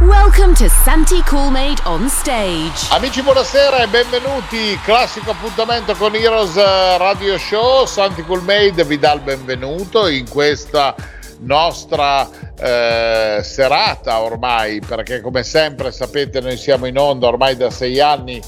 Welcome to Santi Coolmade on stage. Amici, buonasera e benvenuti. Classico appuntamento con Heroes eh, Radio Show. Santi Coolmade vi dà il benvenuto in questa nostra eh, serata ormai, perché come sempre sapete noi siamo in onda ormai da sei anni.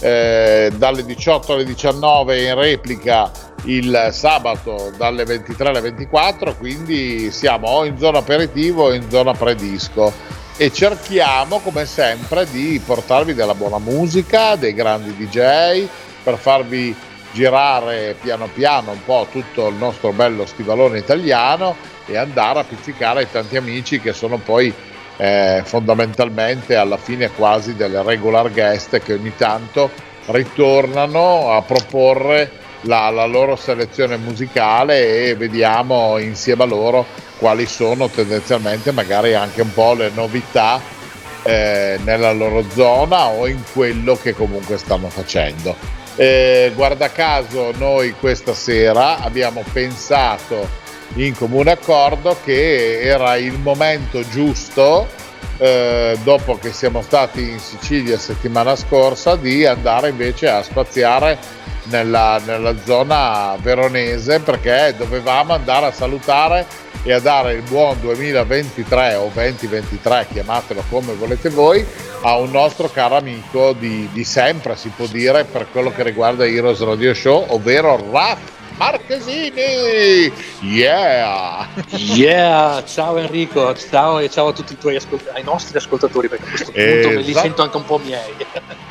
Eh, dalle 18 alle 19 in replica il sabato dalle 23 alle 24 quindi siamo o in zona aperitivo o in zona predisco e cerchiamo come sempre di portarvi della buona musica, dei grandi DJ per farvi girare piano piano un po' tutto il nostro bello stivalone italiano e andare a pizzicare ai tanti amici che sono poi eh, fondamentalmente alla fine quasi delle regular guest che ogni tanto ritornano a proporre la, la loro selezione musicale e vediamo insieme a loro quali sono tendenzialmente magari anche un po' le novità eh, nella loro zona o in quello che comunque stanno facendo. Eh, guarda caso noi questa sera abbiamo pensato in comune accordo che era il momento giusto eh, dopo che siamo stati in Sicilia settimana scorsa di andare invece a spaziare nella, nella zona veronese perché dovevamo andare a salutare e a dare il buon 2023 o 2023, chiamatelo come volete voi, a un nostro caro amico di, di sempre, si può dire, per quello che riguarda Heroes Radio Show, ovvero Raff Marchesini! Yeah! Yeah! Ciao Enrico, ciao e ciao a tutti i tuoi ascolt- ai nostri ascoltatori, perché a questo punto esatto. me li sento anche un po' miei.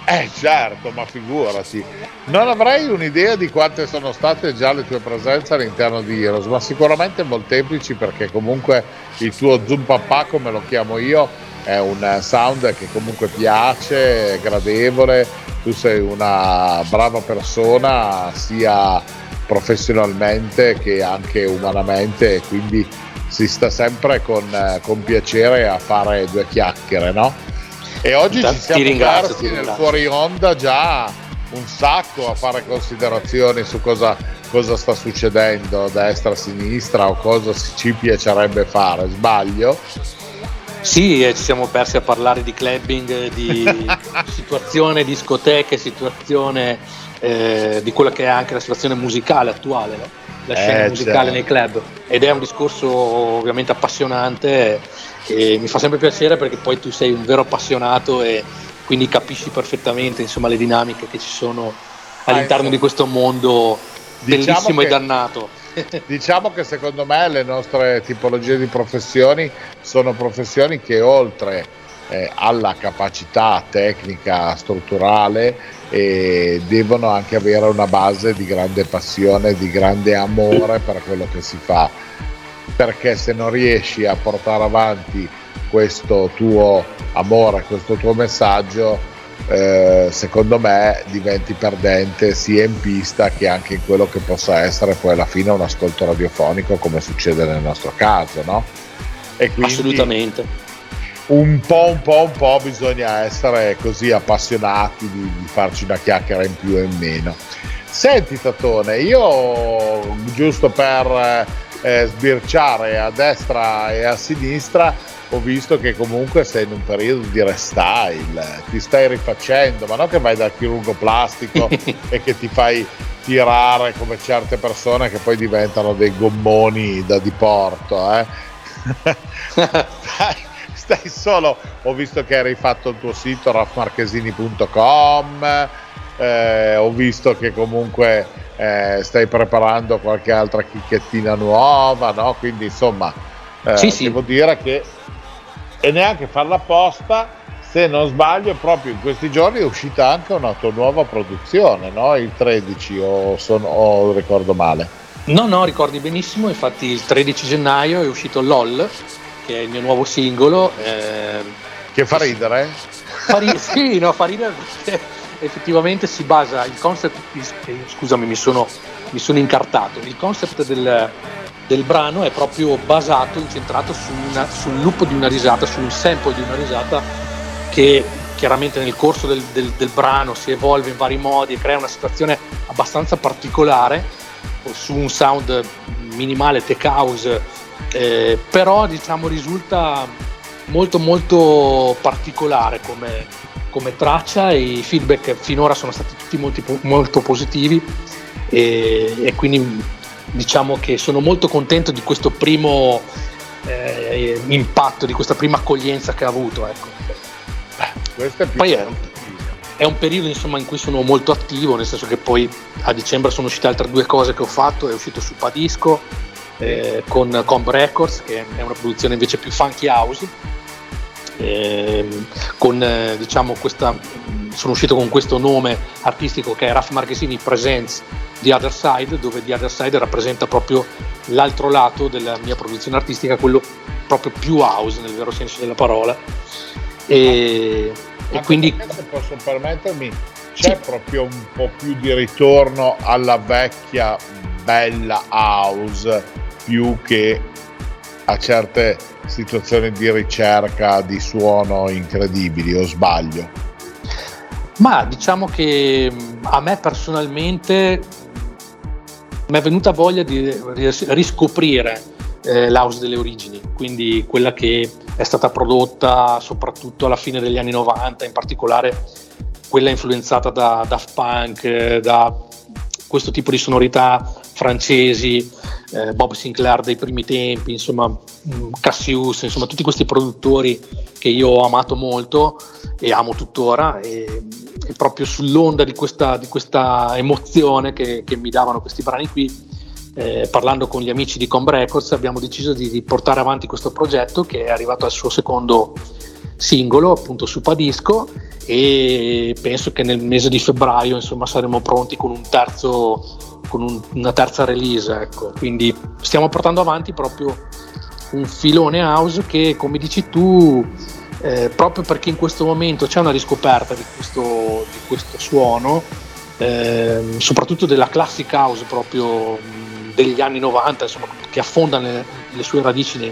Eh certo, ma figurati. Non avrei un'idea di quante sono state già le tue presenze all'interno di Heroes, ma sicuramente molteplici perché comunque il tuo Zoom papà, come lo chiamo io, è un sound che comunque piace, è gradevole, tu sei una brava persona sia professionalmente che anche umanamente e quindi si sta sempre con, con piacere a fare due chiacchiere, no? E oggi ci siamo persi nel fuori onda già un sacco a fare considerazioni su cosa, cosa sta succedendo a destra, a sinistra o cosa ci piacerebbe fare. Sbaglio? Sì, ci siamo persi a parlare di clubbing, di situazione discoteche, situazione eh, di quella che è anche la situazione musicale attuale, no? la scena eh, musicale certo. nei club. Ed è un discorso ovviamente appassionante e mi fa sempre piacere perché poi tu sei un vero appassionato e quindi capisci perfettamente insomma, le dinamiche che ci sono all'interno ah, di questo mondo diciamo bellissimo che, e dannato. diciamo che secondo me le nostre tipologie di professioni sono professioni che oltre eh, alla capacità tecnica strutturale eh, devono anche avere una base di grande passione, di grande amore per quello che si fa. Perché se non riesci a portare avanti questo tuo amore, questo tuo messaggio, eh, secondo me diventi perdente sia in pista che anche in quello che possa essere poi alla fine un ascolto radiofonico come succede nel nostro caso, no? E quindi Assolutamente. Un po', un po', un po' bisogna essere così appassionati di, di farci una chiacchiera in più e in meno. Senti Tatone, io giusto per eh, sbirciare a destra e a sinistra, ho visto che comunque sei in un periodo di restyle, ti stai rifacendo, ma non che vai dal chirurgo plastico e che ti fai tirare come certe persone che poi diventano dei gommoni da diporto, eh? stai, stai solo, ho visto che hai rifatto il tuo sito raffmarchesini.com, eh, ho visto che comunque eh, stai preparando qualche altra chicchettina nuova, no? Quindi insomma, eh, sì, sì. devo dire che e neanche farla apposta, se non sbaglio, proprio in questi giorni è uscita anche una tua nuova produzione, no? Il 13 o, sono, o ricordo male? No, no, ricordi benissimo, infatti il 13 gennaio è uscito LOL, che è il mio nuovo singolo. Eh, che fa ridere? Fa ri- sì, no, fa ridere perché effettivamente si basa il concept, eh, scusami mi sono, mi sono incartato, il concept del, del, brano è proprio basato, incentrato su una, sul loop di una risata, su un sample di una risata che chiaramente nel corso del, del, del brano si evolve in vari modi e crea una situazione abbastanza particolare su un sound minimale tech house eh, però diciamo risulta molto molto particolare come, come traccia e i feedback finora sono stati tutti molti, molto positivi e, e, quindi diciamo che sono molto contento di questo primo eh, impatto, di questa prima accoglienza che ha avuto. Ecco. È poi è, è, un periodo insomma, in cui sono molto attivo, nel senso che poi a dicembre sono uscite altre due cose che ho fatto, è uscito su Padisco eh, con Comb Records, che è una produzione invece più funky house eh, con eh, diciamo questa sono uscito con questo nome artistico che è Raf Marchesini Presents The Other Side dove The Other Side rappresenta proprio l'altro lato della mia produzione artistica quello proprio più house nel vero senso della parola e, e quindi se posso permettermi c'è sì. proprio un po' più di ritorno alla vecchia bella house più che a certe situazioni di ricerca di suono incredibili o sbaglio? Ma diciamo che a me personalmente mi è venuta voglia di riscoprire eh, l'house delle origini, quindi quella che è stata prodotta soprattutto alla fine degli anni 90, in particolare quella influenzata da Daft Punk, da questo tipo di sonorità francesi, eh, Bob Sinclair dei primi tempi, insomma mm, Cassius, insomma tutti questi produttori che io ho amato molto e amo tuttora e, e proprio sull'onda di questa, di questa emozione che, che, mi davano questi brani qui, eh, parlando con gli amici di Comb Records abbiamo deciso di, di portare avanti questo progetto che è arrivato al suo secondo singolo appunto su Padisco e penso che nel mese di febbraio insomma saremo pronti con un terzo con un, una terza release. Ecco. Quindi stiamo portando avanti proprio un filone house che, come dici tu, eh, proprio perché in questo momento c'è una riscoperta di questo, di questo suono, eh, soprattutto della classic house proprio degli anni 90, insomma, che affonda le, le sue radici ne,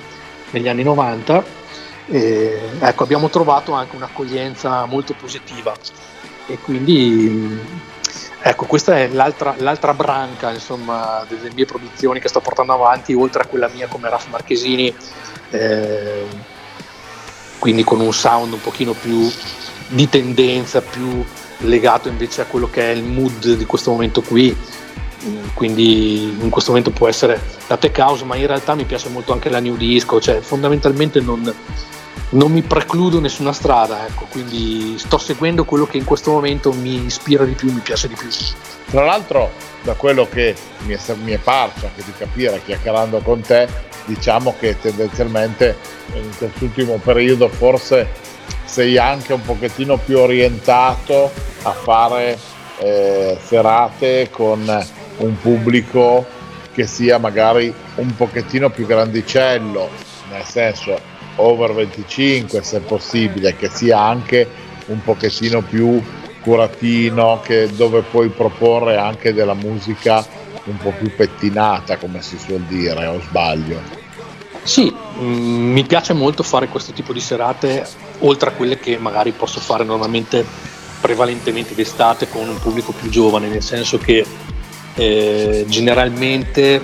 negli anni 90. E, ecco, abbiamo trovato anche un'accoglienza molto positiva e quindi Ecco, questa è l'altra, l'altra branca insomma, delle mie produzioni che sto portando avanti, oltre a quella mia come Raf Marchesini, eh, quindi con un sound un pochino più di tendenza, più legato invece a quello che è il mood di questo momento qui. Quindi in questo momento può essere la tech house, ma in realtà mi piace molto anche la new disco, cioè fondamentalmente non, non mi precludo nessuna strada, ecco, quindi sto seguendo quello che in questo momento mi ispira di più, mi piace di più. Tra l'altro, da quello che mi è, mi è parso anche di capire chiacchierando con te, diciamo che tendenzialmente in quest'ultimo periodo forse sei anche un pochettino più orientato a fare eh, serate con un pubblico che sia magari un pochettino più grandicello, nel senso over 25 se possibile, che sia anche un pochettino più curatino, che, dove puoi proporre anche della musica un po' più pettinata, come si suol dire, o sbaglio? Sì, mm, mi piace molto fare questo tipo di serate, oltre a quelle che magari posso fare normalmente prevalentemente d'estate con un pubblico più giovane, nel senso che eh, generalmente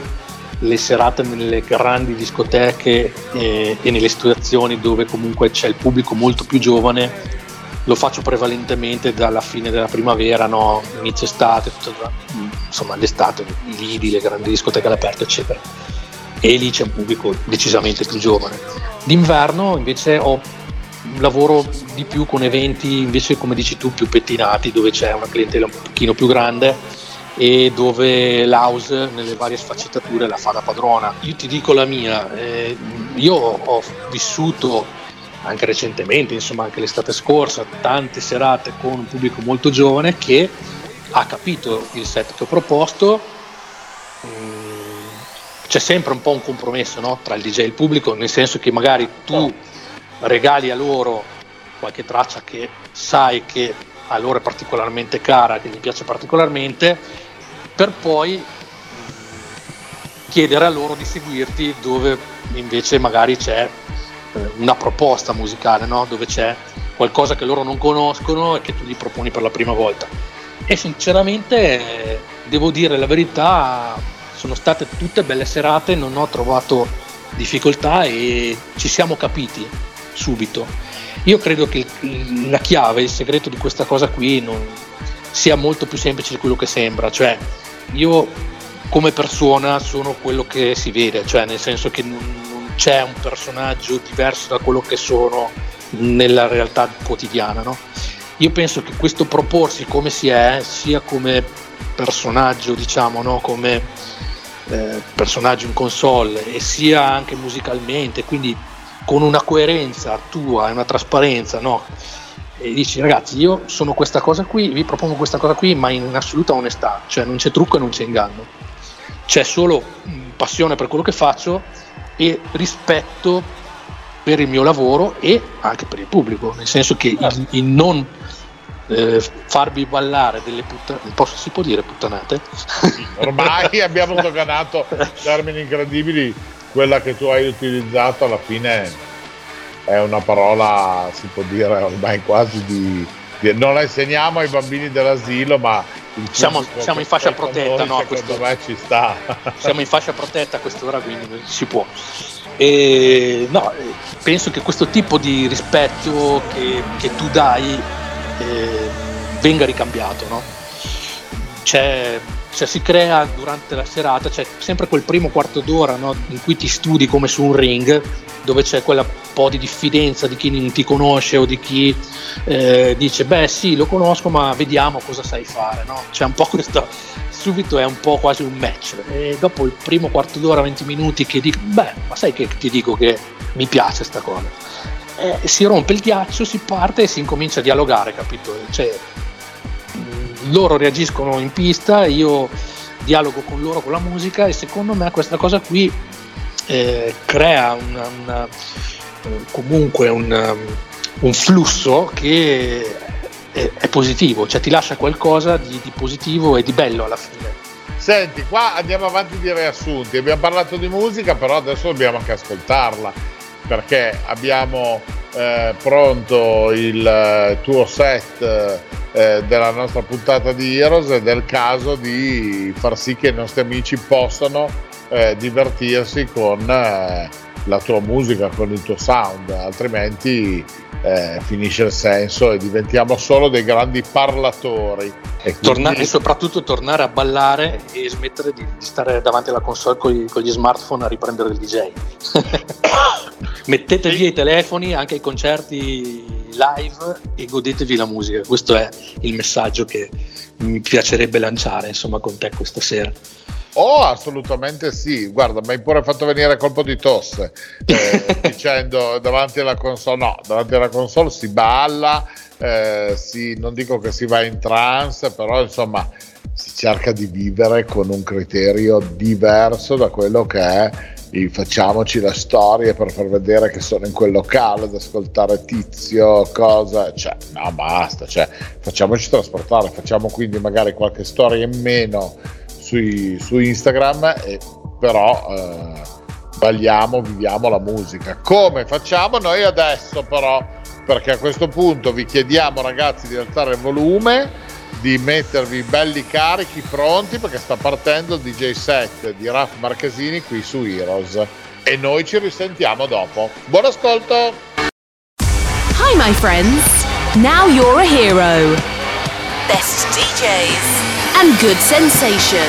le serate nelle grandi discoteche e, e, nelle situazioni dove comunque c'è il pubblico molto più giovane lo faccio prevalentemente dalla fine della primavera, no? inizio estate, tutta, insomma l'estate, i lidi, le grandi discoteche all'aperto eccetera e lì c'è un pubblico decisamente più giovane. D'inverno invece ho lavoro di più con eventi invece come dici tu più pettinati dove c'è una clientela un pochino più grande e dove l'house nelle varie sfaccettature la fa da padrona. Io ti dico la mia, eh, io ho vissuto anche recentemente, insomma anche l'estate scorsa, tante serate con un pubblico molto giovane che ha capito il set che ho proposto. Mm, c'è sempre un po' un compromesso no? tra il DJ e il pubblico, nel senso che magari tu regali a loro qualche traccia che sai che a loro è particolarmente cara, che gli piace particolarmente, per poi chiedere a loro di seguirti dove invece magari c'è eh, una proposta musicale, no? dove c'è qualcosa che loro non conoscono e che tu gli proponi per la prima volta. E sinceramente, devo dire la verità, sono state tutte belle serate, non ho trovato difficoltà e ci siamo capiti subito. Io credo che la chiave, il segreto di questa cosa qui non sia molto più semplice di quello che sembra, cioè io come persona sono quello che si vede, cioè nel senso che non, c'è un personaggio diverso da quello che sono nella realtà quotidiana. No? Io penso che questo proporsi come si è, sia come personaggio, diciamo, no? come eh, personaggio in console, e sia anche musicalmente, quindi con una coerenza tua e una trasparenza, no? e dici ragazzi io sono questa cosa qui, vi propongo questa cosa qui, ma in assoluta onestà, cioè non c'è trucco e non c'è inganno c'è solo passione per quello che faccio e rispetto per il mio lavoro e anche per il pubblico, nel senso che il, certo. il non eh, farvi ballare delle puttanate, si può dire puttanate? Ormai abbiamo doganato termini incredibili, quella che tu hai utilizzato alla fine è una parola, si può dire ormai quasi di, di non la insegniamo ai bambini dell'asilo, ma siamo, siamo in fascia protetta, no? Questo, me ci sta. siamo in fascia protetta a quest'ora, quindi si può. E, no, penso che questo tipo di rispetto che, che tu dai eh, venga ricambiato, no? C'è, cioè, si crea durante la serata, c'è sempre quel primo quarto d'ora no? in cui ti studi come su un ring, dove c'è quella po' di diffidenza di chi non ti conosce o di chi eh, dice beh sì lo conosco ma vediamo cosa sai fare no? c'è un po' questo subito è un po' quasi un match e dopo il primo quarto d'ora 20 minuti che dico beh ma sai che ti dico che mi piace sta cosa eh, si rompe il ghiaccio si parte e si incomincia a dialogare capito cioè, loro reagiscono in pista io dialogo con loro con la musica e secondo me questa cosa qui eh, crea una, una comunque un, um, un flusso che è, è, positivo, cioè ti lascia qualcosa di, di positivo e di bello alla fine. Senti, qua andiamo avanti di riassunti. Abbiamo parlato di musica, però adesso dobbiamo anche ascoltarla perché abbiamo eh, pronto il eh, tuo set eh, della nostra puntata di Heroes ed è il caso di far sì che i nostri amici possano eh, divertirsi con eh, la tua musica, con il tuo sound, altrimenti eh, finisce il senso e diventiamo solo dei grandi parlatori. E, quindi... Torna- e soprattutto tornare a ballare e smettere di, di stare davanti alla console con gli, con gli smartphone a riprendere il DJ. Mettete via i telefoni anche ai concerti live e godetevi la musica. Questo è il messaggio che mi piacerebbe lanciare insomma, con te questa sera. Oh, assolutamente sì. Guarda, mi hai pure fatto venire colpo di tosse eh, dicendo davanti alla console. No, davanti alla console si balla, eh, si, non dico che si va in trance, però insomma si cerca di vivere con un criterio diverso da quello che è facciamoci la storia per far vedere che sono in quel locale ad ascoltare tizio, cosa, cioè no basta, cioè facciamoci trasportare, facciamo quindi magari qualche storia in meno sui, su Instagram, e, però eh, balliamo, viviamo la musica. Come facciamo noi adesso però? Perché a questo punto vi chiediamo ragazzi di alzare il volume, di mettervi belli carichi, pronti, perché sta partendo il DJ set di Raf Marchesini qui su Heroes. E noi ci risentiamo dopo. Buon ascolto! Hi my friends, now you're a hero. Best DJs. And good sensation.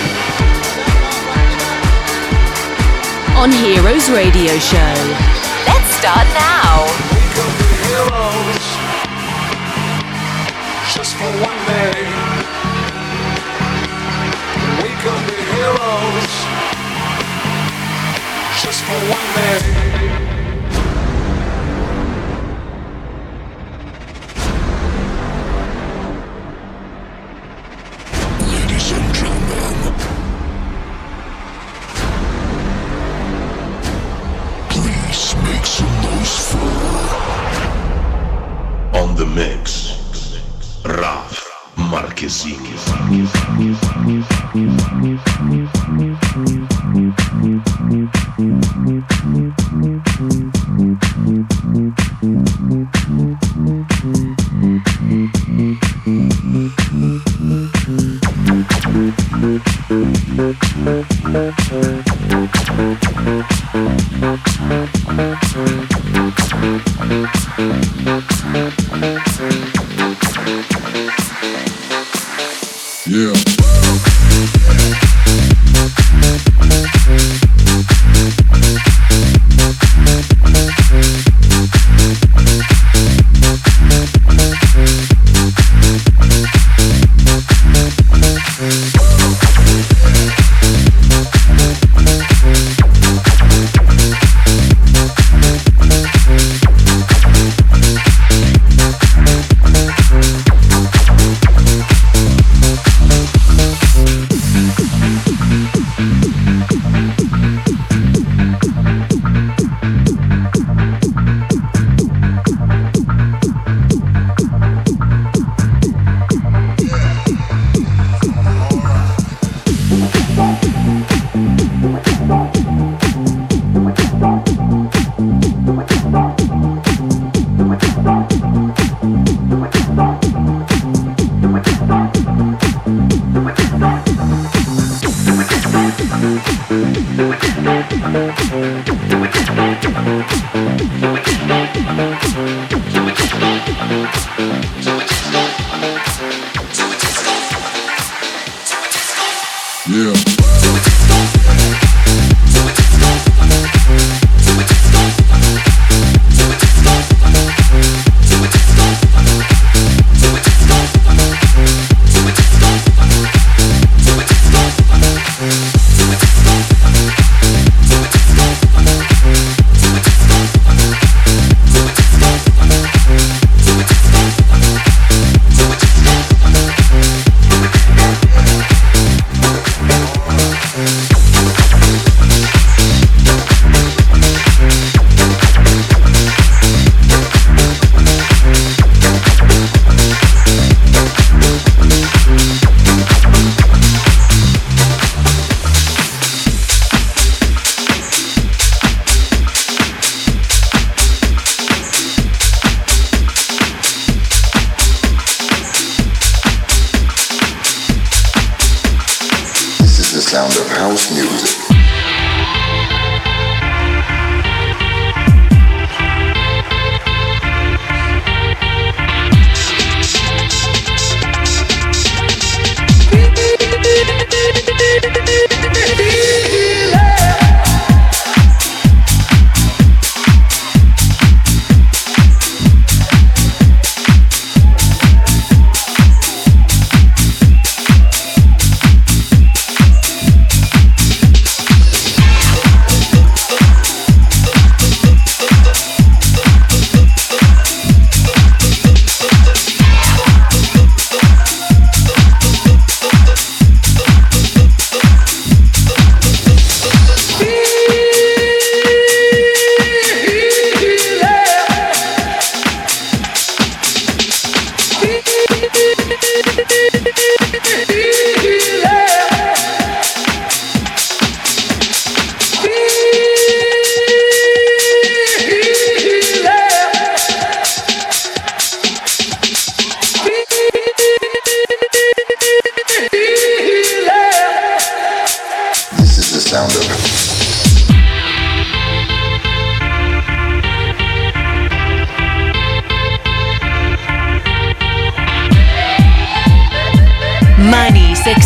On Heroes Radio Show. Let's start now. We could be heroes just for one day. We could be heroes just for one day. Let's make some noise for On the mix Raf Marquezine. Yeah.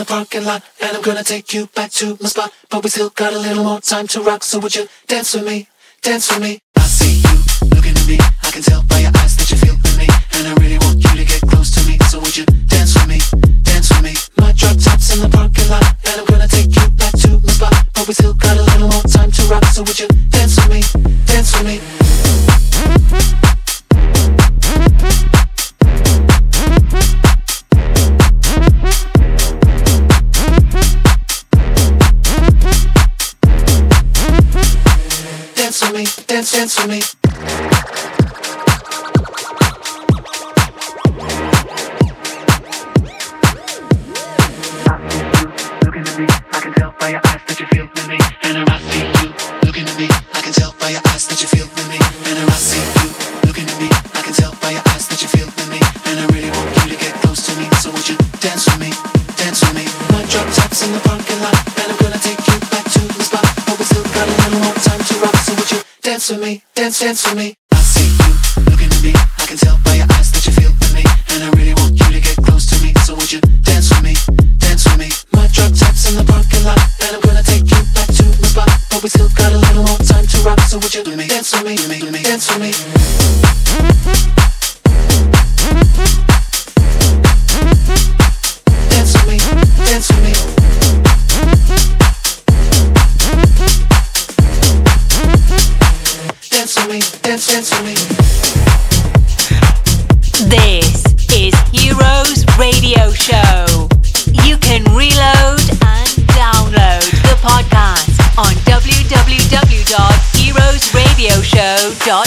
the parking lot and I'm gonna take you back to my spot. But we still got a little more time to rock, so would you dance with me? Dance with me. I see you looking at me. I can tell by your eyes that you feel in me, and I really want you to get close to me. So would you dance with me? Dance with me. My drop tops in the parking lot and I'm gonna take you back to my spot. But we still got a little more time to rock, so would you dance with me? Dance with me. dance for me, dance, dance for me. Looking at me, I can tell by your eyes. sense to me. dot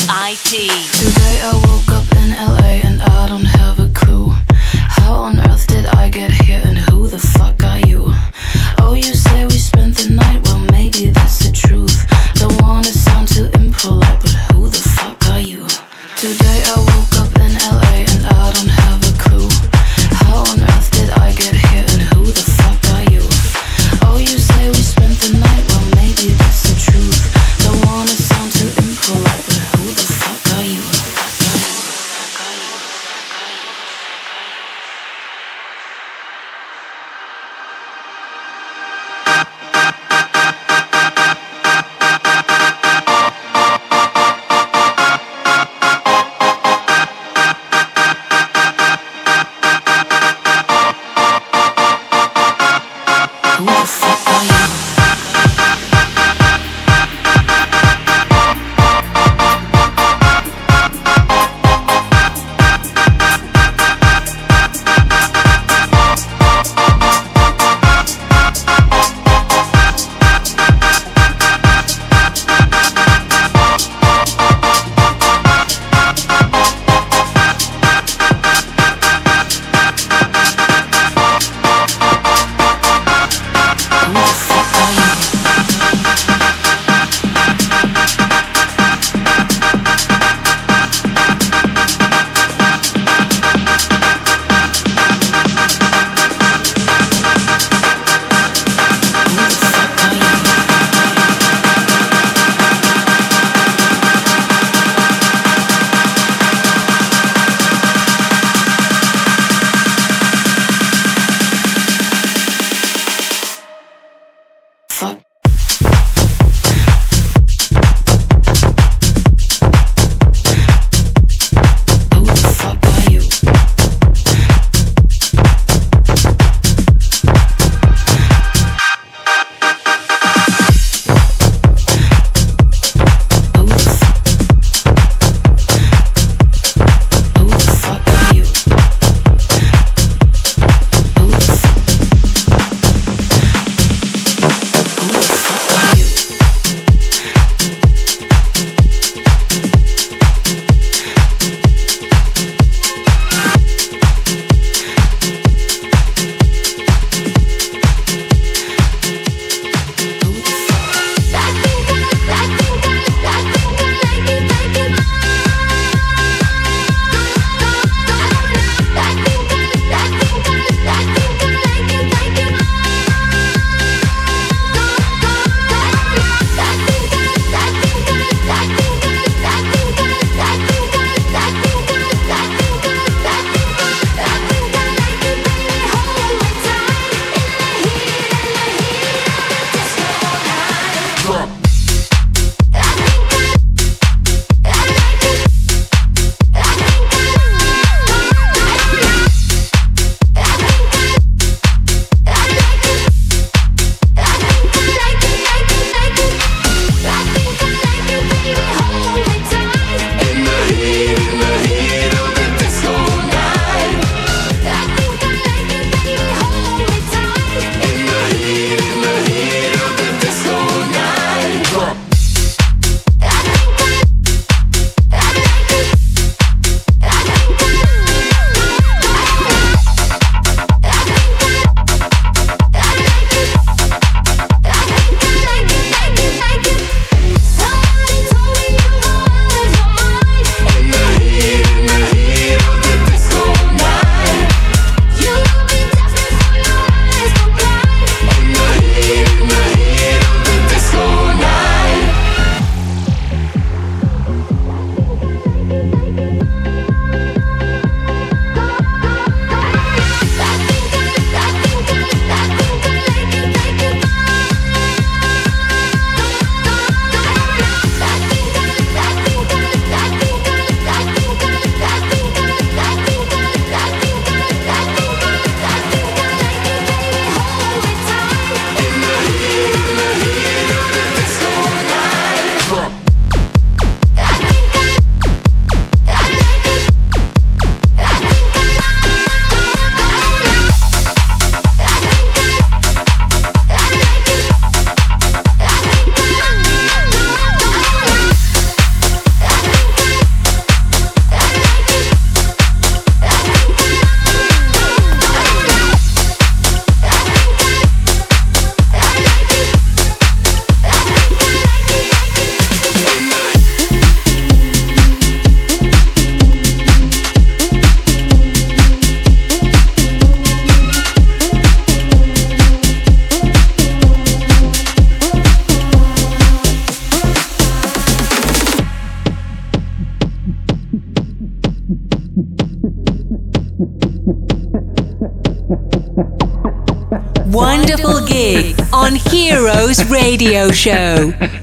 Radio Show.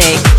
Music,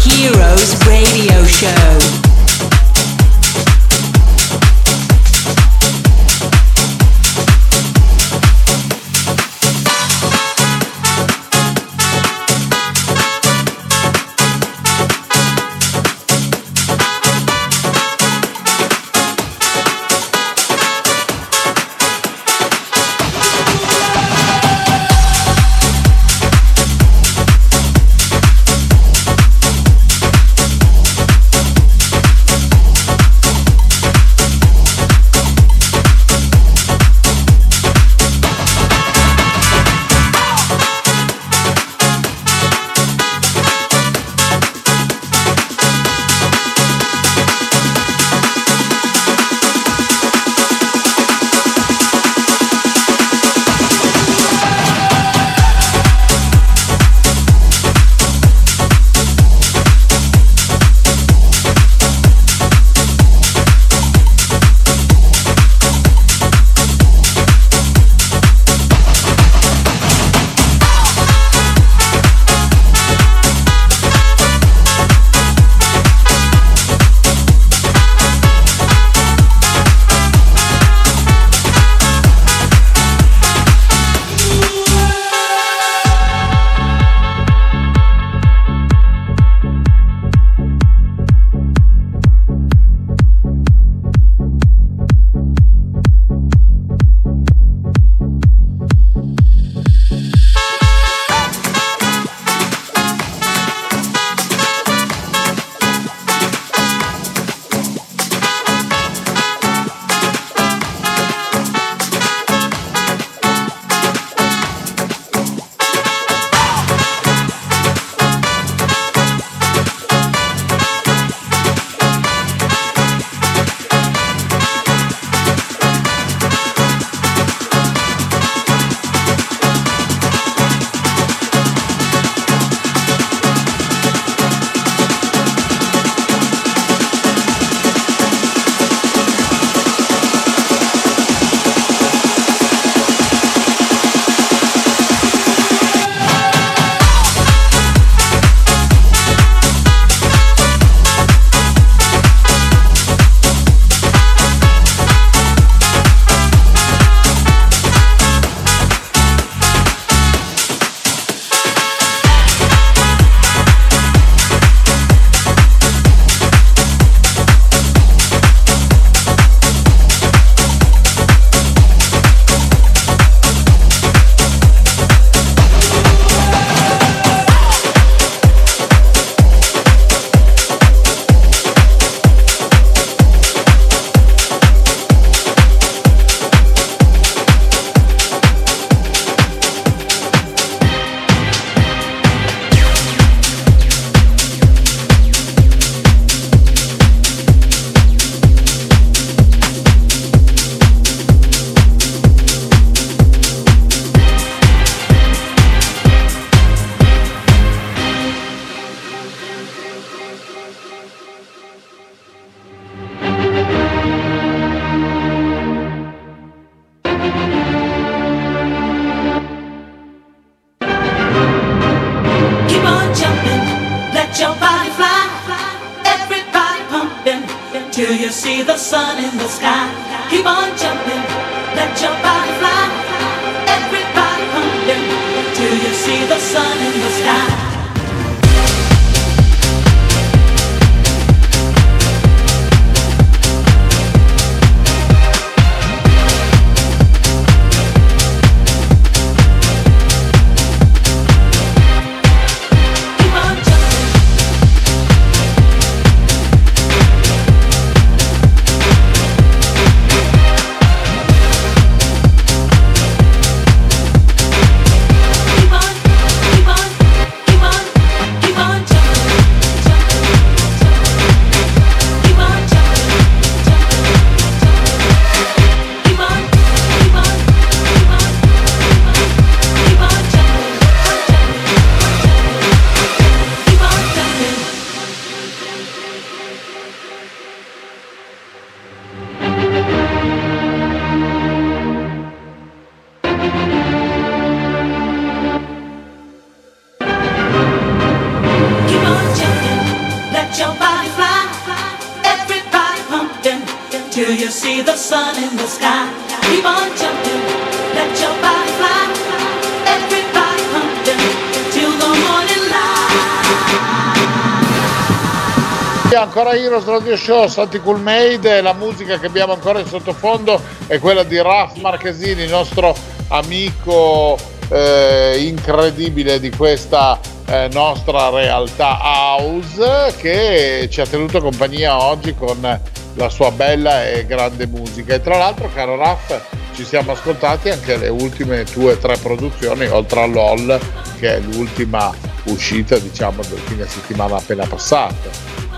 ancora Heroes Radio Show, Santi Cool Made la musica che abbiamo ancora in sottofondo è quella di Raf Marchesini, il nostro amico eh, incredibile di questa eh, nostra realtà house che ci ha tenuto compagnia oggi con la sua bella e grande musica. E tra l'altro, caro Raf, ci siamo ascoltati anche le ultime tue tre produzioni, oltre a LOL, che è l'ultima uscita, diciamo, del fine settimana appena passato.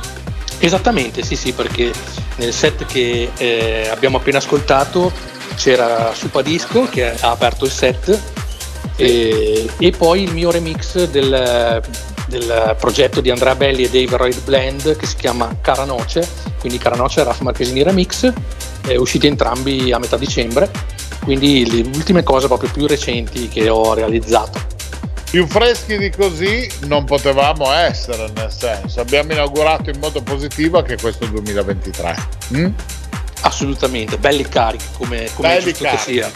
Esattamente, sì, sì, perché nel set che eh, abbiamo appena ascoltato c'era Supadisco che ha aperto il set e, e poi il mio remix del, del progetto di Andrea Belli e Dave Royd Blend che si chiama Caranoce, quindi Caranoce e Raf Marchesini Remix, eh, usciti entrambi a metà dicembre, quindi le ultime cose proprio più recenti che ho realizzato. Più freschi di così non potevamo essere, nel senso, abbiamo inaugurato in modo positivo anche questo 2023. Mm? Assolutamente, belli carichi come, come Belli carichi. sia.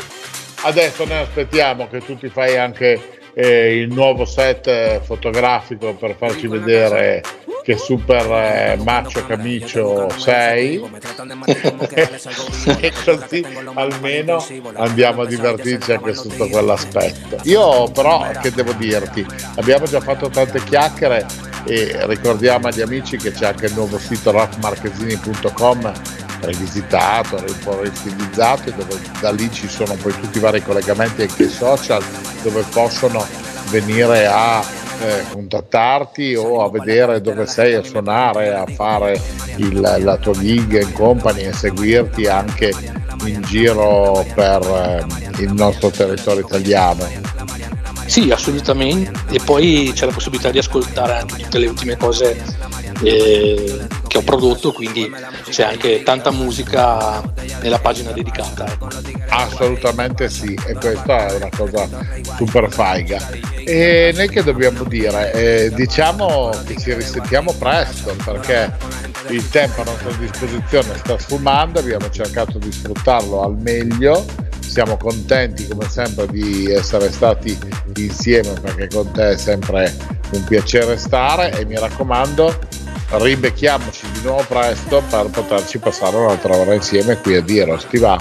Adesso noi aspettiamo che tu ti fai anche eh, il nuovo set eh, fotografico per farci vedere che super eh, macho camicio sei. E così almeno andiamo a divertirci anche sotto quell'aspetto. Io però che devo dirti, abbiamo già fatto tante chiacchiere e ricordiamo agli amici che c'è anche il nuovo sito rafmarchesini.com rivisitato, un po' ristilizzato, dove da lì ci sono poi tutti i vari collegamenti anche ai social dove possono venire a eh, contattarti o a vedere dove sei a suonare, a fare il- la tua gig in company e seguirti anche in giro per eh, il nostro territorio italiano. Sì, assolutamente. E poi c'è la possibilità di ascoltare anche tutte le ultime cose eh, che ho prodotto, quindi c'è anche tanta musica nella pagina dedicata. ecco. Assolutamente sì, e questa è una cosa super faiga. E noi che dobbiamo dire? Eh, diciamo che ci risentiamo presto perché il tempo a nostra disposizione sta sfumando, abbiamo cercato di sfruttarlo al meglio. Siamo contenti come sempre di essere stati insieme perché con te è sempre un piacere stare e mi raccomando ribecchiamoci di nuovo presto per poterci passare un'altra ora insieme qui a Diros. Ti va?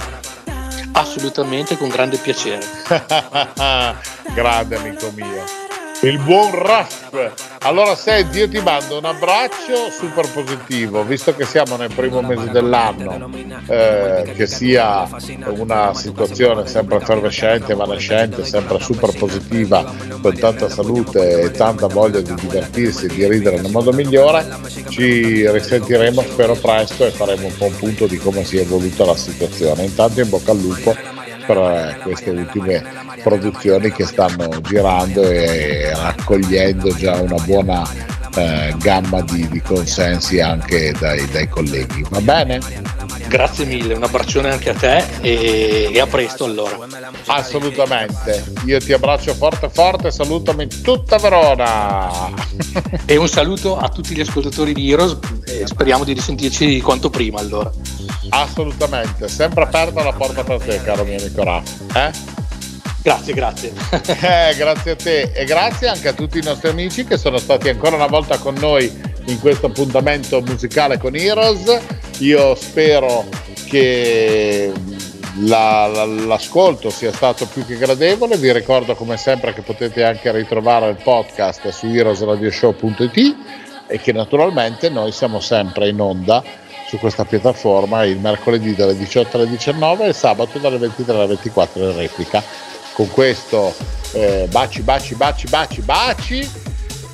Assolutamente, con grande piacere. Grande amico mio. Il buon Raff. Allora senti, io ti mando un abbraccio super positivo, visto che siamo nel primo mese dell'anno, eh, che sia una situazione sempre effervescente, evanescente, sempre super positiva, con tanta salute e tanta voglia di divertirsi e di ridere nel modo migliore, ci risentiremo spero presto e faremo un po' un punto di come si è evoluta la situazione. Intanto in bocca al lupo per queste ultime produzioni che stanno girando e raccogliendo già una buona eh, gamma di, di consensi anche dai, dai colleghi. Va bene? Grazie mille, un abbraccione anche a te e, e a presto allora. Assolutamente. Io ti abbraccio forte forte, salutami tutta Verona. E un saluto a tutti gli ascoltatori di Heroes e speriamo di risentirci quanto prima allora. Assolutamente, sempre aperta la porta per te, caro mio amico Raff. Eh? Grazie, grazie. Eh, grazie a te e grazie anche a tutti i nostri amici che sono stati ancora una volta con noi in questo appuntamento musicale con Heroes. Io spero che la- la- l'ascolto sia stato più che gradevole. Vi ricordo come sempre che potete anche ritrovare il podcast su heroesradioshow.it e che naturalmente noi siamo sempre in onda su questa piattaforma il mercoledì dalle 18 alle 19 e il sabato dalle 23 alle 24 in replica. Con questo eh, baci, baci, baci, baci, baci